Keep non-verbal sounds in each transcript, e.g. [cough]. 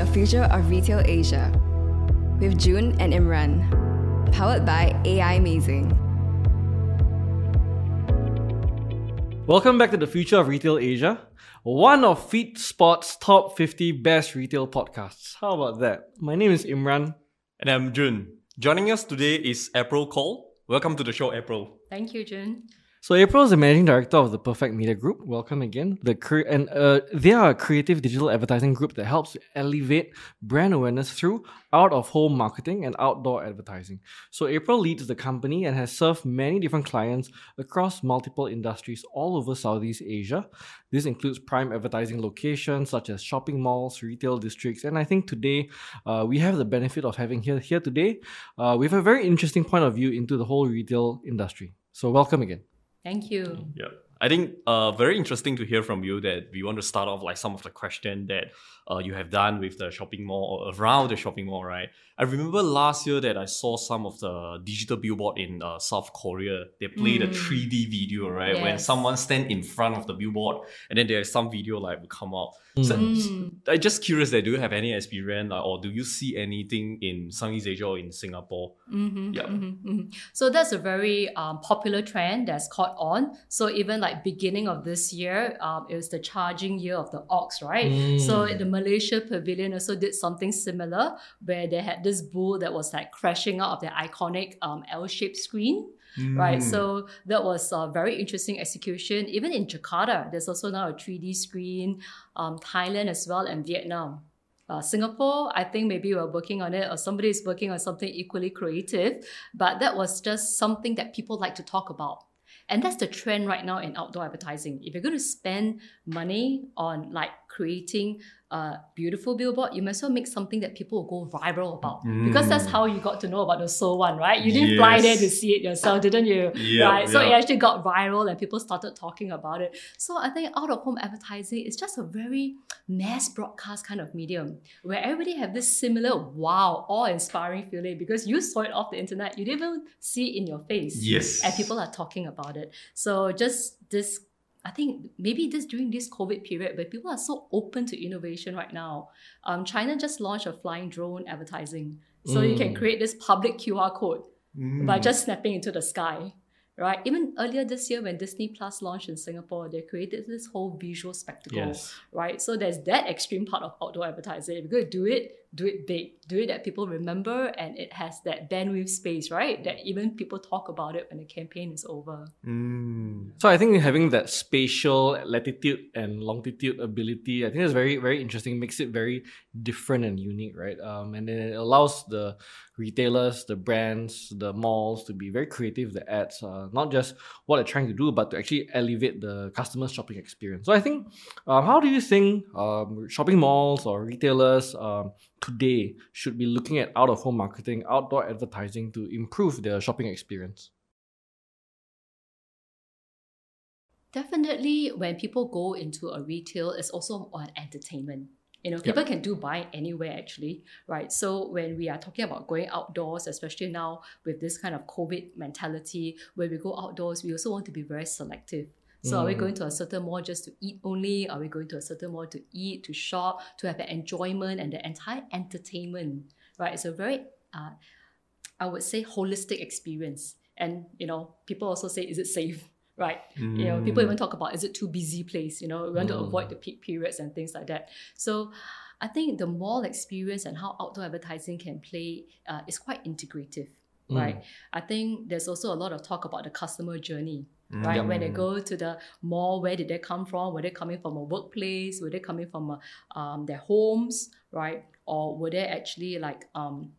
The Future of Retail Asia with Jun and Imran, powered by Aimazing. Welcome back to the Future of Retail Asia, one of FeedSpot's top 50 best retail podcasts. How about that? My name is Imran. And I'm Jun. Joining us today is April Koh. Welcome to the show, April. Thank you, Jun. So April is the managing director of the Perfect Media Group. Welcome again. The cre- and uh, they are a creative digital advertising group that helps elevate brand awareness through out of home marketing and outdoor advertising. So April leads the company and has served many different clients across multiple industries all over Southeast Asia. This includes prime advertising locations such as shopping malls, retail districts, and I think today uh, we have the benefit of having here here today. Uh, we have a very interesting point of view into the whole retail industry. So welcome again. Thank you. Yeah. I think uh, very interesting to hear from you that we want to start off like some of the question that uh, you have done with the shopping mall or around the shopping mall, right? I remember last year that I saw some of the digital billboard in uh, South Korea. They played mm. a 3D video, right? Yes. When someone stand in front of the billboard and then there's some video like will come out. Mm. So, mm. I'm just curious that do you have any experience or do you see anything in Southeast Asia or in Singapore? Mm-hmm, yeah. Mm-hmm, mm-hmm. So that's a very um, popular trend that's caught on. So even like beginning of this year, um, it was the charging year of the ox, right? Mm. So the Malaysia Pavilion also did something similar where they had this bull that was like crashing out of their iconic um, L-shaped screen. Mm. Right, so that was a very interesting execution. Even in Jakarta, there's also now a 3D screen. Um, Thailand as well, and Vietnam. Uh, Singapore, I think maybe we're working on it, or somebody is working on something equally creative. But that was just something that people like to talk about. And that's the trend right now in outdoor advertising. If you're going to spend money on like creating a beautiful billboard, you might as well make something that people will go viral about. Mm. Because that's how you got to know about the Seoul one, right? You didn't yes. fly there to see it yourself, didn't you? Right. So it actually got viral and people started talking about it. So I think out of home advertising is just a very mass broadcast kind of medium where everybody have this similar wow, awe-inspiring feeling because you saw it off the internet, you didn't even see it in your face. Yes. And people are talking about it. So just this I think maybe just during this COVID period where people are so open to innovation right now. Um, China just launched a flying drone advertising. So mm. you can mm. create this public QR code mm. by just snapping into the sky right? Even earlier this year when Disney Plus launched in Singapore, they created this whole visual spectacle, yes. right? So there's that extreme part of outdoor advertising. If you're going to do it, do it big, do it that people remember, and it has that bandwidth space, right? That even people talk about it when the campaign is over. Mm. So I think having that spatial latitude and longitude ability, I think is very very interesting. Makes it very different and unique, right? Um, and then it allows the retailers, the brands, the malls to be very creative. The ads, uh, not just what they're trying to do, but to actually elevate the customer shopping experience. So I think, um, how do you think um, shopping malls or retailers um, today should be looking at out of home marketing, outdoor advertising to improve their shopping experience? Definitely, when people go into a retail, it's also on entertainment. You know, people yep. can do buy anywhere actually, right? So when we are talking about going outdoors, especially now with this kind of COVID mentality, when we go outdoors, we also want to be very selective. So mm. are we mm. going to a certain mall just to eat only? Are we going to a certain mall to eat, to shop, to have an enjoyment and the entire entertainment? Right? It's a very, uh, I would say, holistic experience. And you know, people also say, is it safe? Right? Mm. You know, people even talk about is it too busy place? You know, we want mm. to avoid the peak periods and things like that. So I think the mall experience and how outdoor advertising can play uh, is quite integrative. Right. Mm. I think there's also a lot of talk about the customer journey Mm. right? When they go to the mall, where did they come from? Were they coming from a workplace? Were they coming from a, um, their homes, right? Or were they actually like, um,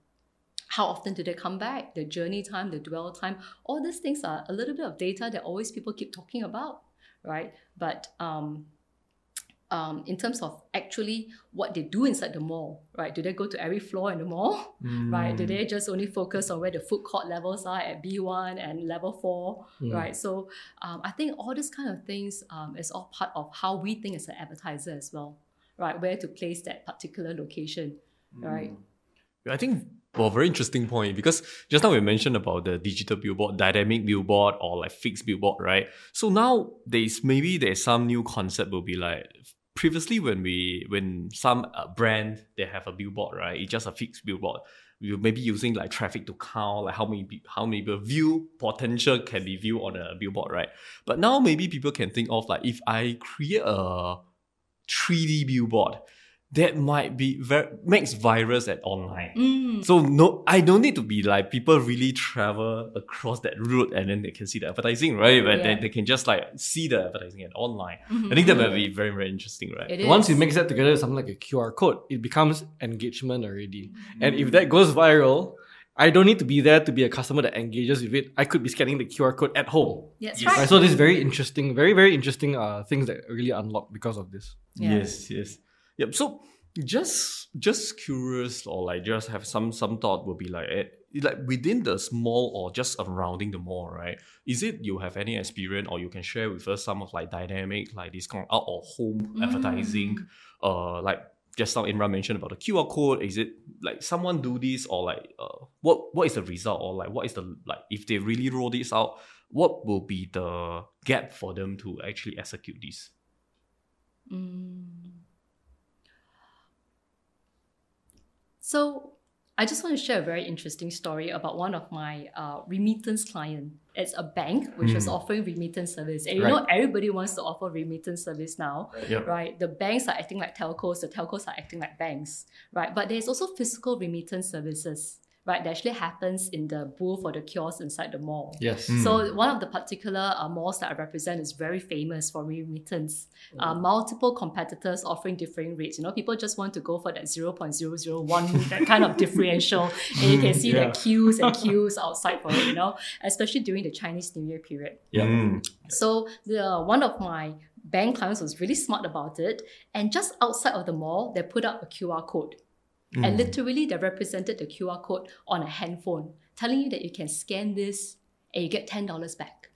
how often do they come back? The journey time, the dwell time, all these things are a little bit of data that always people keep talking about, right? But um, um, in terms of actually what they do inside the mall, right? Do they go to every floor in the mall, mm. [laughs] right? Do they just only focus on where the food court levels are at B1 and level 4, mm. right? So um, I think all these kind of things um, is all part of how we think as an advertiser as well, right? Where to place that particular location, mm. right? I think well, very interesting point because just now we mentioned about the digital billboard, dynamic billboard, or like fixed billboard, right? So now there's maybe there's some new concept will be like previously when we when some uh, brand they have a billboard, right? It's just a fixed billboard. You maybe using like traffic to count like how many how many view potential can be viewed on a billboard, right? But now maybe people can think of like if I create a 3D billboard that might be very makes virus at online. Mm. So no, I don't need to be like people really travel across that route and then they can see the advertising, right? But Yeah. then they can just like see the advertising at online. Mhm. I think that might be very very interesting, right? It is. Once you mix that together with something like a QR code, it becomes engagement already. And Mm. if that goes viral, I don't need to be there to be a customer that engages with it. I could be scanning the QR code at home. That's Yes. Right, right. so this is very interesting, very very interesting uh, things that really unlock because of this. Yeah. Yes, yes. Yep. So just just curious or like just have some some thought would be like eh, like within the small or just surrounding the mall, right? Is it you have any experience or you can share with us some of like dynamic like this kind of out of home Mm. advertising? Uh like just now Imran mentioned about the QR code. Is it like someone do this or like uh what what is the result or like what is the like if they really roll this out, what will be the gap for them to actually execute this? Mm. So I just want to share a very interesting story about one of my uh, remittance client. It's a bank which was Mm. offering remittance service, and you Right. know everybody wants to offer remittance service now, Yep. right? The banks are acting like telcos, the telcos are acting like banks, right? But there's also physical remittance services, right? That actually happens in the booth or the kiosk inside the mall. Yes. Mm. So one of the particular uh, malls that I represent is very famous for remittance. Uh, multiple competitors offering differing rates. You know, people just want to go for that 0.001, that kind of differential. [laughs] And you can see Yeah. the queues and [laughs] queues outside for it, you know, especially during the Chinese New Year period. Yeah. Mm. So the one of my bank clients was really smart about it. And just outside of the mall, they put up a QR code. Mm. And literally, they represented the QR code on a handphone, telling you that you can scan this and you get $10 back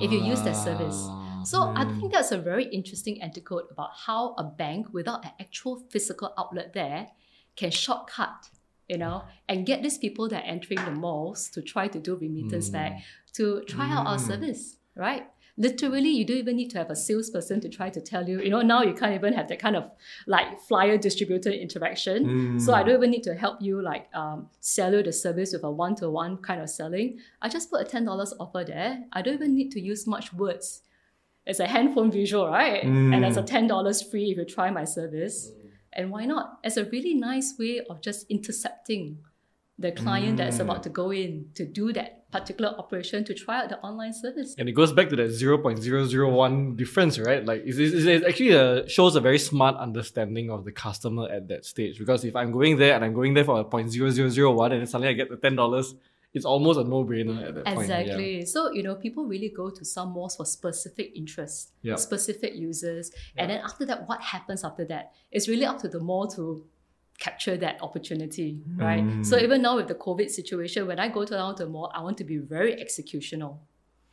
if you use their service. Ah. So I think that's a very interesting anecdote about how a bank without an actual physical outlet there can shortcut, you know, and get these people that are entering the malls to try to do remittance back to try out our service, right? Literally, you don't even need to have a salesperson to try to tell you. You know, now you can't even have that kind of like flyer distributor interaction. Mm. So I don't even need to help you like um, sell you the service with a one to one kind of selling. I just put a ten dollars offer there. I don't even need to use much words it's a handphone visual, right? And it's a mm. ten dollars free if you try my service. And why not? It's a really nice way of just intercepting the client that's mm. about to go in to do that particular operation to try out the online service. And it goes back to that 0.001 difference, right? Like, it's, it's, it's actually a, shows a very smart understanding of the customer at that stage. Because if I'm going there and I'm going there for a 0.0001 and then suddenly I get the $10, it's almost a no brainer at that point. yeah. Exactly. So, you know, people really go to some malls for specific interests, Yeah. specific users. And then after that, what happens after that? It's really up to the mall to capture that opportunity, right? So even now with the COVID situation, when I go to down to the mall, I want to be very executional.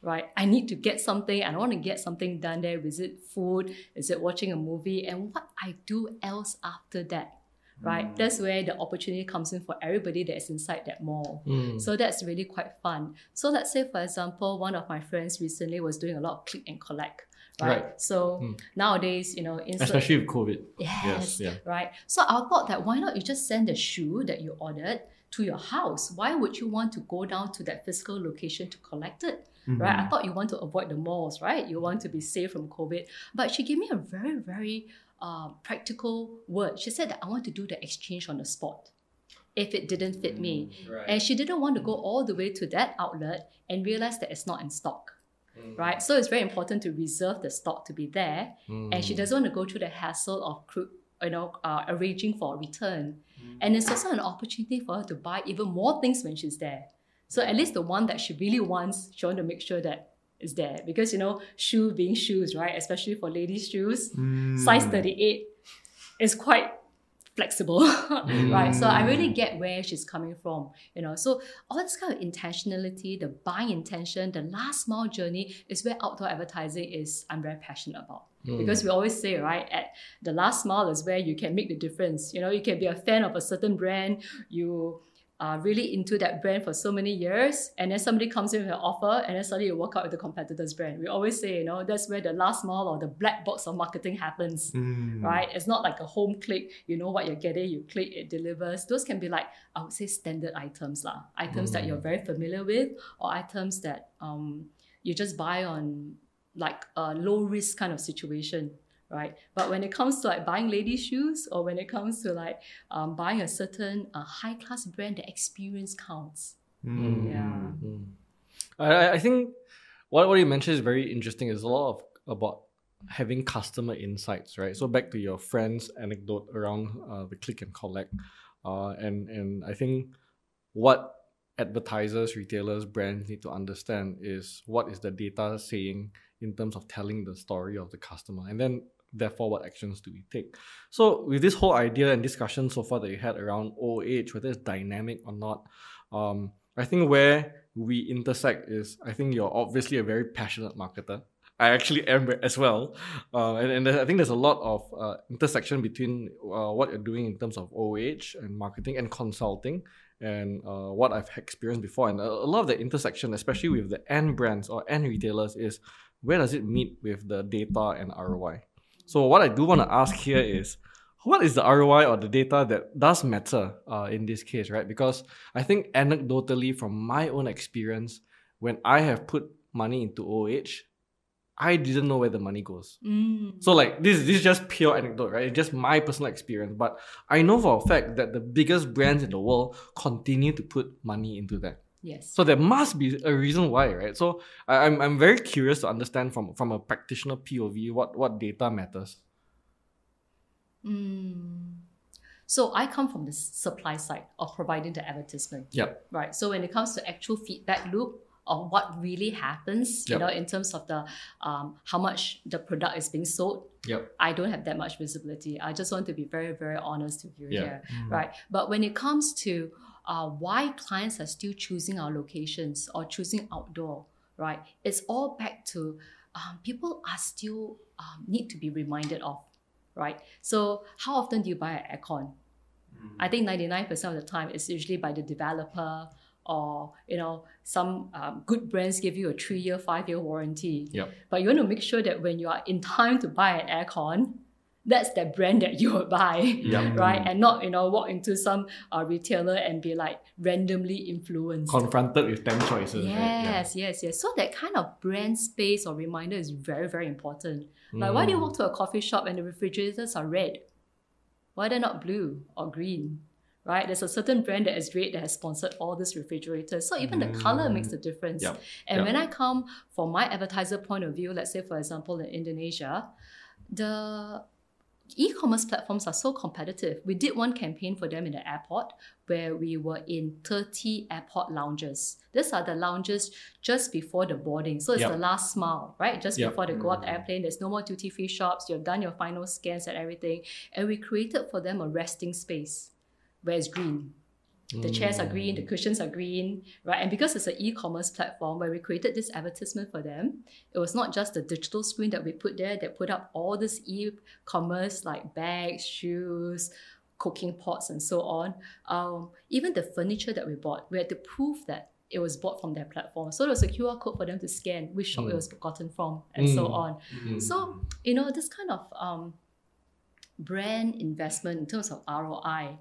Right, I need to get something. I want to get something done there. Is it food? Is it watching a movie? And what I do else after that, right? That's where the opportunity comes in for everybody that is inside that mall. Mm. So that's really quite fun. So let's say, for example, one of my friends recently was doing a lot of click and collect. Right. Right. So hmm. nowadays, you know, Especially with COVID. Yes, yeah. right. So I thought that why not you just send the shoe that you ordered to your house? Why would you want to go down to that physical location to collect it? Right? I mm-hmm. thought you want to avoid the malls, right? You want to be safe from COVID. But she gave me a very, very uh, practical word. She said that I want to do the exchange on the spot if it didn't fit me. Mm, and she didn't want to go all the way to that outlet and realize that it's not in stock. Mm. Right? So it's very important to reserve the stock to be there. And she mm. doesn't want to go through the hassle of cru- you know, uh, arranging for a return. Mm. And it's also an opportunity for her to buy even more things when she's there. So at least the one that she really wants, she want to make sure that is there. Because you know, shoe being shoes, right? Especially for ladies' shoes, size 38 is quite flexible. [laughs] right. So I really mm. get where she's coming from. You know, so all this kind of intentionality, the buying intention, the last mile journey is where outdoor advertising is I'm very passionate about. Mm. Because we always say, right, at the last mile is where you can make the difference. You know, you can be a fan of a certain brand, you uh, really into that brand for so many years, and then somebody comes in with an offer, and then suddenly you work out with the competitor's brand. We always say, you know, that's where the last mile or the black box of marketing happens, Mm. right? It's not like a home click. You know what you're getting, you click, it delivers. Those can be like I would say standard items lah, items that you're very familiar with, or items that um you just buy on like a low risk kind of situation right? But when it comes to like buying lady shoes or when it comes to like um, buying a certain uh, high class brand, the experience counts. Mm. Yeah. Mm. I, I think what, what you mentioned is very interesting. There's a lot of about having customer insights, right? So back to your friend's anecdote around uh, the click and collect, uh, and and I think what advertisers, retailers, brands need to understand is what is the data saying in terms of telling the story of the customer, and then therefore what actions do we take. So with this whole idea and discussion so far that you had around OH, whether it's dynamic or not, um, I think where we intersect is I think you're obviously a very passionate marketer. I actually am [laughs] as well, uh, and, and I think there's a lot of uh, intersection between uh, what you're doing in terms of OH and marketing and consulting, and uh, what I've experienced before. And a, lot of the intersection, especially with the end brands or end retailers, is where does it meet with the data and ROI? So what I do want to ask here is, what is the ROI or the data that does matter uh, in this case, right? Because I think anecdotally, from my own experience, when I have put money into OH, I didn't know where the money goes. Mm. So like this, this is just pure anecdote, right? It's just my personal experience. But I know for a fact that the biggest brands in the world continue to put money into that. Yes. So there must be a reason why, right? So I, I'm I'm very curious to understand from from a practitioner POV what what data matters. Mm. So I come from the supply side of providing the advertisement. Yep. Right. So when it comes to actual feedback loop of what really happens, you know, in terms of the um, how much the product is being sold, Yep. I don't have that much visibility. I just want to be very, very honest with you Yeah. here, right? But when it comes to uh, why clients are still choosing our locations or choosing outdoor, right? It's all back to um, people are still um, need to be reminded of, right? So how often do you buy an aircon? I think ninety nine percent of the time it's usually by the developer or you know some um, good brands give you a three year, five year warranty. Yep. But you want to make sure that when you are in time to buy an aircon, that's the brand that [laughs] you would buy, Yep. right? And not you know walk into some uh, retailer and be like randomly influenced. Confronted with ten choices. right? Yeah. Yes, yes, yes. So that kind of brand space or reminder is very, very important. Like, why do you Mm. walk to a coffee shop and the refrigerators are red? Why they're not blue or green? Right? There's a certain brand that is red that has sponsored all these refrigerators. So even the color makes a difference. Yep. And Yep. when I come from my advertiser point of view, let's say for example in Indonesia, the e-commerce platforms are so competitive. We did one campaign for them in the airport where we were in 30 airport lounges. These are the lounges just before the boarding. So it's Yep. the last mile, right? Just Yep. before they go up the airplane, there's no more duty-free shops. You've done your final scans and everything. And we created for them a resting space where it's green. The chairs are green, the cushions are green, right? And because it's an e-commerce platform where we created this advertisement for them, it was not just the digital screen that we put there that put up all this e-commerce like bags, shoes, cooking pots, and so on. Um, even the furniture that we bought, we had to prove that it was bought from their platform. So there was a QR code for them to scan which shop it was gotten from, and so Mm. on. Mm. So, you know, this kind of um, brand investment in terms of ROI,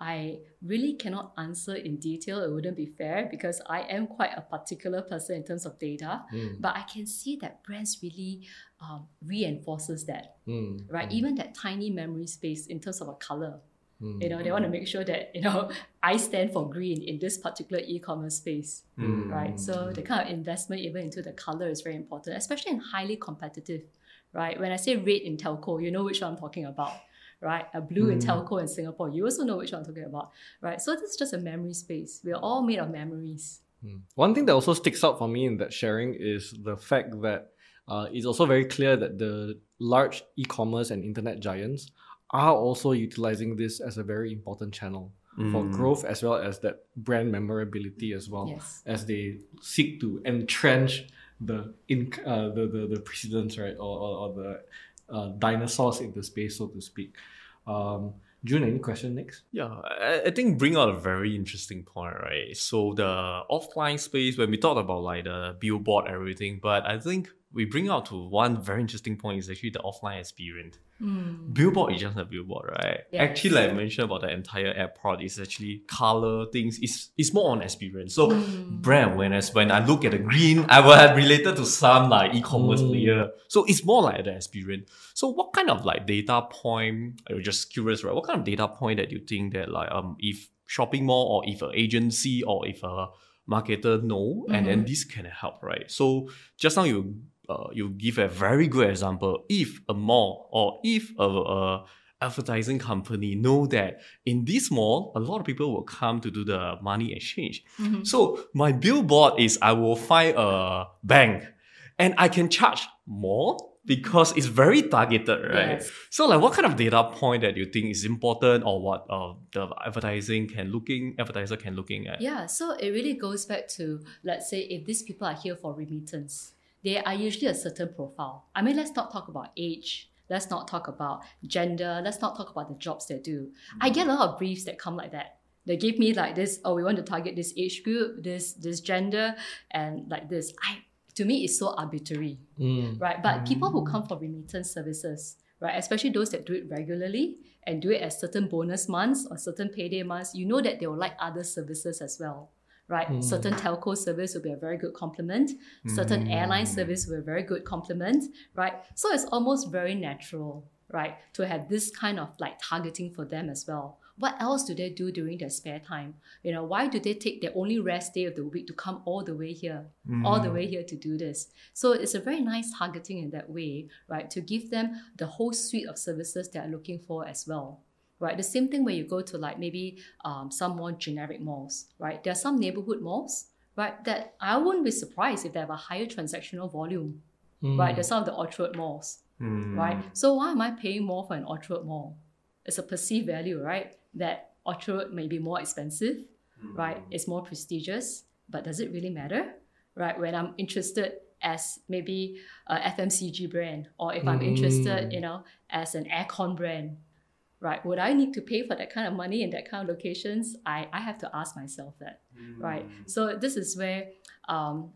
I really cannot answer in detail. It wouldn't be fair because I am quite a particular person in terms of data. Mm. But I can see that brands really um, reinforces that, Mm. right? Even that tiny memory space in terms of a color. Mm. You know, they want to make sure that you know I stand for green in this particular e-commerce space Mm. right? So the kind of investment even into the color is very important, especially in highly competitive, right? When I say red in telco, you know which one I'm talking about, right? A blue in telco in Singapore, you also know which one I'm talking about, right? So this is just a memory space. We are all made of memories. Mm. One thing that also sticks out for me in that sharing is the fact that uh, it's also very clear that the large e-commerce and internet giants are also utilizing this as a very important channel for Mm. growth as well as that brand memorability as well Yes. as they seek to entrench the in uh, the, the the precedents right or, or, or the uh, dinosaurs in the space so to speak um, Jun, any question next? Yeah, I, I think bring out a very interesting point, right? So the offline space when we talk about like the billboard everything, but I think we bring out to one very interesting point is actually the offline experience. Mm. Billboard is just a billboard, right? Yes. Actually, like I mentioned about the entire airport, is actually color things. It's it's more on experience. So Mm. brand awareness. When I look at the green, I will have related to some like e-commerce Mm. player. So it's more like the experience. So what kind of like data point? I'm just curious, right? What kind of data point that you think that like um if shopping mall or if an agency or if a marketer know, and then Mhm. this can help, right? So just now you uh, you give a very good example. If a mall or if a, a advertising company know that in this mall, a lot of people will come to do the money exchange. Mhm. So my billboard is I will find a bank and I can charge more because it's very targeted, right? Yes. So like what kind of data point that you think is important or what uh, the advertising can looking advertiser can looking at? Yeah, so it really goes back to let's say if these people are here for remittance, they are usually a certain profile. I mean, let's not talk about age. Let's not talk about gender. Let's not talk about the jobs they do. I get a lot of briefs that come like that. They give me like this. Oh, we want to target this age group, this this gender, and like this. I to me, it's so arbitrary Mm. right? But people who come for remittance services, right, especially those that do it regularly and do it at certain bonus months or certain payday months, you know that they will like other services as well. Right, Mm. certain telco service will be a very good complement. Certain airline service will be a very good complement. Right, so it's almost very natural, right, to have this kind of like targeting for them as well. What else do they do during their spare time? You know, why do they take their only rest day of the week to come all the way here, all the way here to do this? So it's a very nice targeting in that way, right? To give them the whole suite of services they are looking for as well. Right. The same thing when you go to like maybe um, some more generic malls, right? There are some neighborhood malls, right? That I wouldn't be surprised if they have a higher transactional volume, Mm. right? There's some of the Orchard malls, Mm. right? So why am I paying more for an Orchard mall? It's a perceived value, right? That Orchard may be more expensive, right? It's more prestigious, but does it really matter, right? When I'm interested as maybe a FMCG brand, or if I'm interested, Mm. you know, as an aircon brand, right? Would I need to pay for that kind of money in that kind of locations? I, I have to ask myself that, right? So this is where um,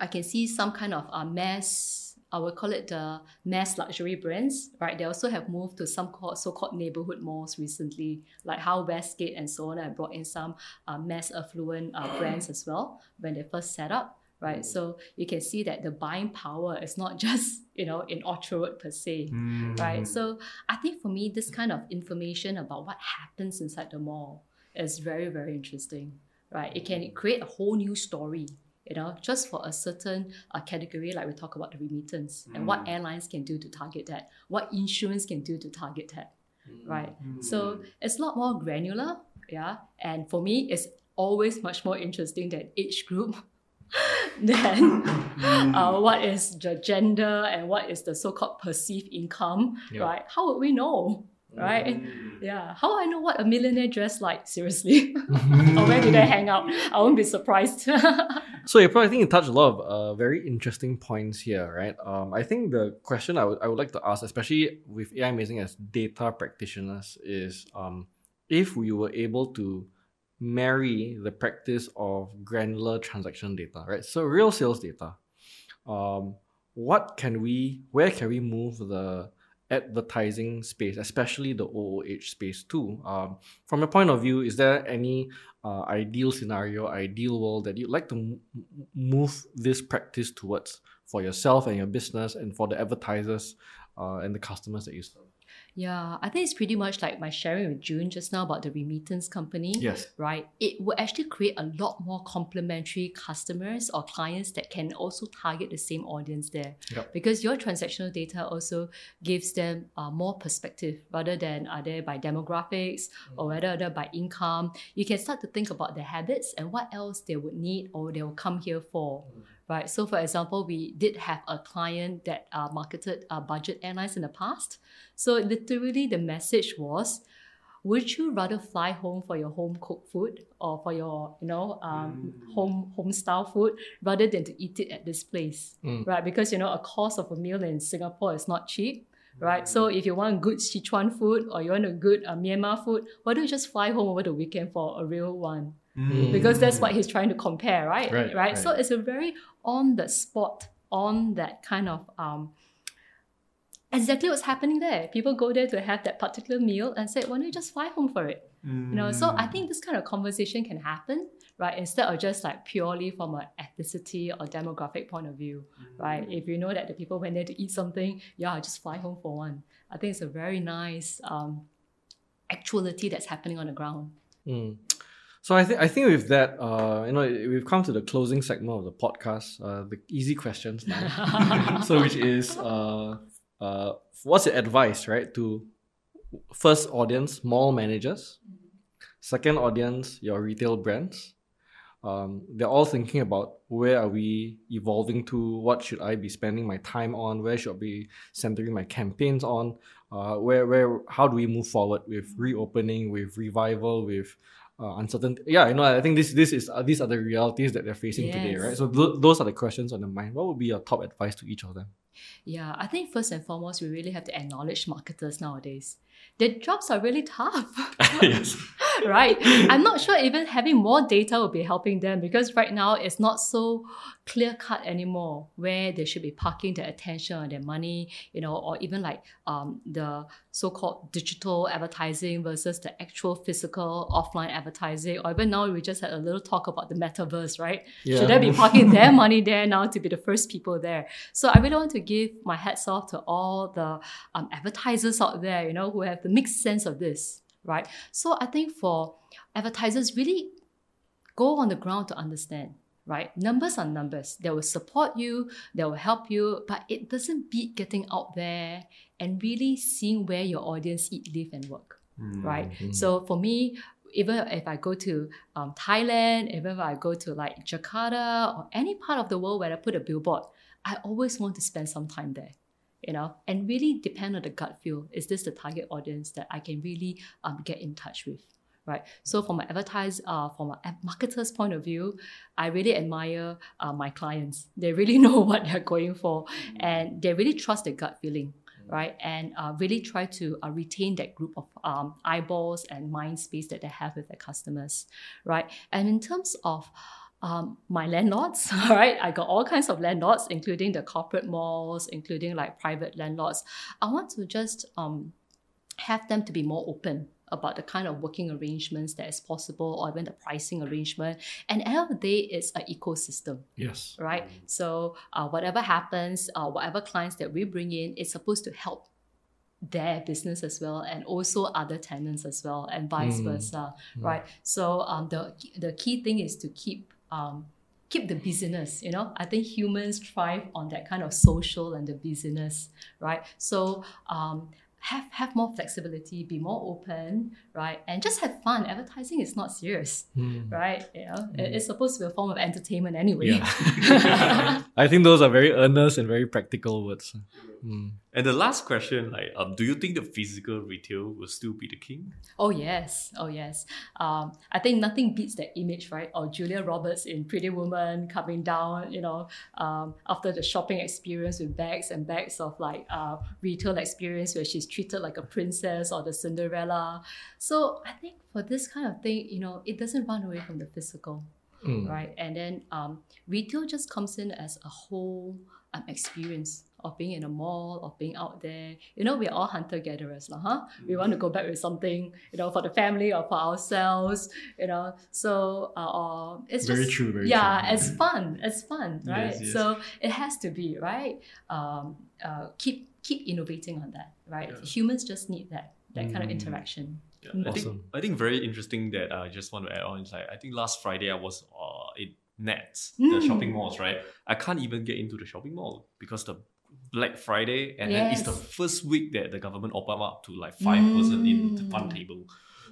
I can see some kind of uh, mass, I would call it the mass luxury brands, right? They also have moved to some called, so-called neighborhood malls recently, like how Westgate and so on have brought in some uh, mass affluent uh, [clears throat] brands as well when they first set up, right? Mm. So you can see that the buying power is not [laughs] just, you know, in Orchard Road per se, mm. right? So I think for me, this kind of information about what happens inside the mall is very, very interesting, right? It can create a whole new story, you know, just for a certain uh, category, like we talk about the remittance and what mm. airlines can do to target that, what insurance can do to target that, right? So it's a lot more granular, yeah. And for me, it's always much more interesting than age group. [laughs] [laughs] than [laughs] uh, what is the gender and what is the so-called perceived income, Yeah. right? How would we know, right? Yeah. How I know what a millionaire dress like? Seriously, [laughs] or where do they hang out? I won't be surprised. So April, I think you touched a lot of uh, very interesting points here, right? Um, I think the question I would I would like to ask, especially with Aimazing as data practitioners, is um, if we were able to marry the practice of granular transaction data, right? So real sales data. Um, what can we, where can we move the advertising space, especially the OOH space too? Um, from your point of view, is there any uh, ideal scenario, ideal world that you'd like to m- move this practice towards for yourself and your business and for the advertisers uh, and the customers that you serve? yeah, I think it's pretty much like my sharing with Jun just now about the remittance company. Yes. right? It will actually create a lot more complementary customers or clients that can also target the same audience there. Yep. Because your transactional data also gives them uh, more perspective rather than are they by demographics or whether they're by income. You can start to think about their habits and what else they would need or they will come here for. Right. So, for example, we did have a client that uh, marketed uh, budget airlines in the past. So, literally, the message was would you rather fly home for your home cooked food or for your you know um, home home style food rather than to eat it at this place Mm. right because you know a cost of a meal in singapore is not cheap right? So if you want good Sichuan food or you want a good uh, Myanmar food, why don't you just fly home over the weekend for a real one? Mm. Because that's what he's trying to compare, right? Right, right. So it's a very on the spot, on that kind of um, exactly what's happening there. People go there to have that particular meal and say, why don't you just fly home for it? You know, so I think this kind of conversation can happen, right? Instead of just like purely from an ethnicity or demographic point of view, right? If you know that the people went there to eat something, yeah, just fly home for one. I think it's a very nice um, actuality that's happening on the ground. Mm. So I think I think with that, uh, you know, we've come to the closing segment of the podcast, uh, the easy questions now. [laughs] [laughs] so which is, uh, uh, what's your advice, right, to first audience mall managers, second audience your retail brands. Um, they're all thinking about where are we evolving to, what should I be spending my time on, where should I be centering my campaigns on, uh, where where how do we move forward with reopening, with revival, with uh, uncertainty. Yeah, you know, I think this this is uh, these are the realities that they're facing today, right? So th- those are the questions on the mind. What would be your top advice to each of them? Yeah, I think first and foremost, we really have to acknowledge marketers nowadays. Their jobs are really tough. [laughs] yes. [laughs] right? I'm not sure even having more data will be helping them because right now it's not so clear cut anymore where they should be parking their attention on their money, you know, or even like um, the so called digital advertising versus the actual physical offline advertising. Or even now we just had a little talk about the metaverse, right? Yeah. Should they be parking their money there now to be the first people there? So I really want to give my hats off to all the um, advertisers out there, you know, who have the mixed sense of this, right? So I think for advertisers, really go on the ground to understand, right? Numbers are numbers. They will support you, they will help you, but it doesn't beat getting out there and really seeing where your audience eat, live, and work, right? So for me, even if I go to um, Thailand, even if I go to like Jakarta or any part of the world where I put a billboard, I always want to spend some time there, you know, and really depend on the gut feel. Is this the target audience that I can really um, get in touch with? Right. So from an advertise, uh, from a marketer's point of view, I really admire uh, my clients. They really [laughs] know what they're going for, and they really trust their gut feeling right? And uh, really try to uh, retain that group of um, eyeballs and mind space that they have with their customers, right? And in terms of um, my landlords, [laughs] all right, I got all kinds of landlords, including the corporate malls, including like private landlords. I want to just um, have them to be more open about the kind of working arrangements that is possible or even the pricing arrangement. And at the end of the day, it's an ecosystem Yes. right? So uh, whatever happens, uh, whatever clients that we bring in, it's supposed to help their business as well, and also other tenants as well, and vice Mm. versa, right? So um, the the key thing is to keep um, keep the busyness. You know, I think humans thrive on that kind of social and the busyness, right? So um, have have more flexibility, be more open, right, and just have fun. Advertising is not serious, Mm. right? You know, it- it's supposed to be a form of entertainment anyway. Yeah. [laughs] I think those are very earnest and very practical words. Mm. And the last question, like, um, do you think the physical retail will still be the king? Oh yes, oh yes. Um, I think nothing beats that image, right? Or Julia Roberts in Pretty Woman coming down, you know, um, after the shopping experience with bags and bags of like uh, retail experience where she's treated like a princess or the Cinderella. So I think for this kind of thing, you know, it doesn't run away from the physical, Mm. right? And then um, retail just comes in as a whole um, experience of being in a mall, of being out there. You know, we're all hunter gatherers, lah, huh? We want to go back with something, you know, for the family or for ourselves, you know. So uh, uh, it's Very just true, very yeah, true. it's fun, it's fun, right? Yes, yes. So it has to be right. Um, uh, keep keep innovating on that, right? Humans just need that that kind of Mm. interaction. Yeah, Mm. I think Awesome. I think very interesting that uh, I just want to add on is like I think last Friday I was uh, in Nets, the Mm. shopping malls, right? I can't even get into the shopping mall because the Black Friday and then it's the first week that the government opened up to like five person in the fun Mm. table.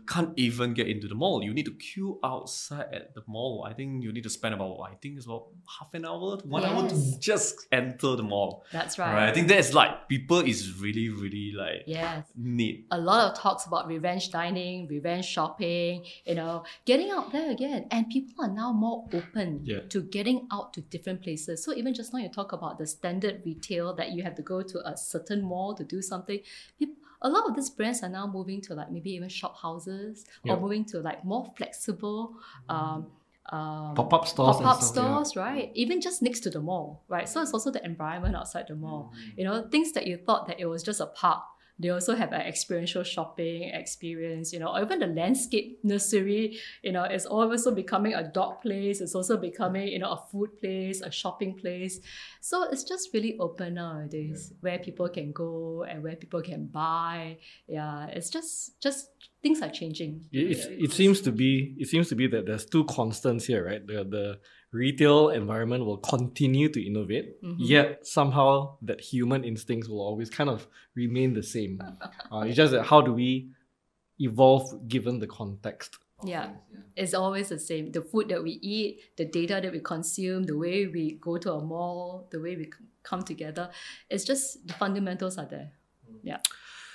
Can't even get into the mall. You need to queue outside at the mall. I think you need to spend about I think it's about half an hour, to one hour to just enter the mall. That's Right. right. I think that's like people is really really like Yes. need. a lot of talks about revenge dining, revenge shopping, you know, getting out there again. And people are now more open Yeah. to getting out to different places. So even just now you talk about the standard retail that you have to go to a certain mall to do something. Peop a lot of these brands are now moving to like maybe even shop houses Yeah. or moving to like more flexible um, um, Pop-up stores pop-up stuff, yeah. right? Even just next to the mall, right? So it's also the environment outside the mall. Mm. You know, things that you thought that it was just a park. They also have an experiential shopping experience, you know, even the landscape nursery, you know, it's also becoming a dog place. It's also becoming, you know, a food place, a shopping place. So it's just really open nowadays where people can go and where people can buy. Yeah, it's just, just things are changing. It, it's- it seems to be it seems to be that there's two constants here, right? The the retail environment will continue to innovate, Mhm. yet somehow that human instincts will always kind of remain the same. [laughs] Uh, it's just that how do we evolve given the context? Yeah, it's always the same. The food that we eat, the data that we consume, the way we go to a mall, the way we come together, it's just the fundamentals are there. Yeah.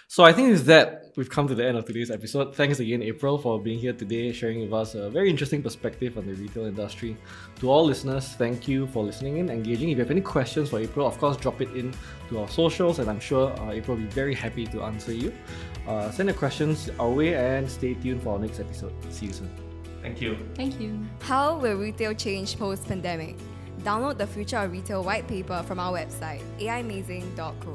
So I think with that, we've come to the end of today's episode. Thanks again, April, for being here today, sharing with us a very interesting perspective on the retail industry. To all listeners, thank you for listening and engaging. If you have any questions for April, of course, drop it in to our socials, and I'm sure uh, April will be very happy to answer you. Uh, send your questions our way and stay tuned for our next episode. See you soon. Thank you. Thank you. How will retail change post pandemic? Download the Future of Retail white paper from our website, aimazing.co.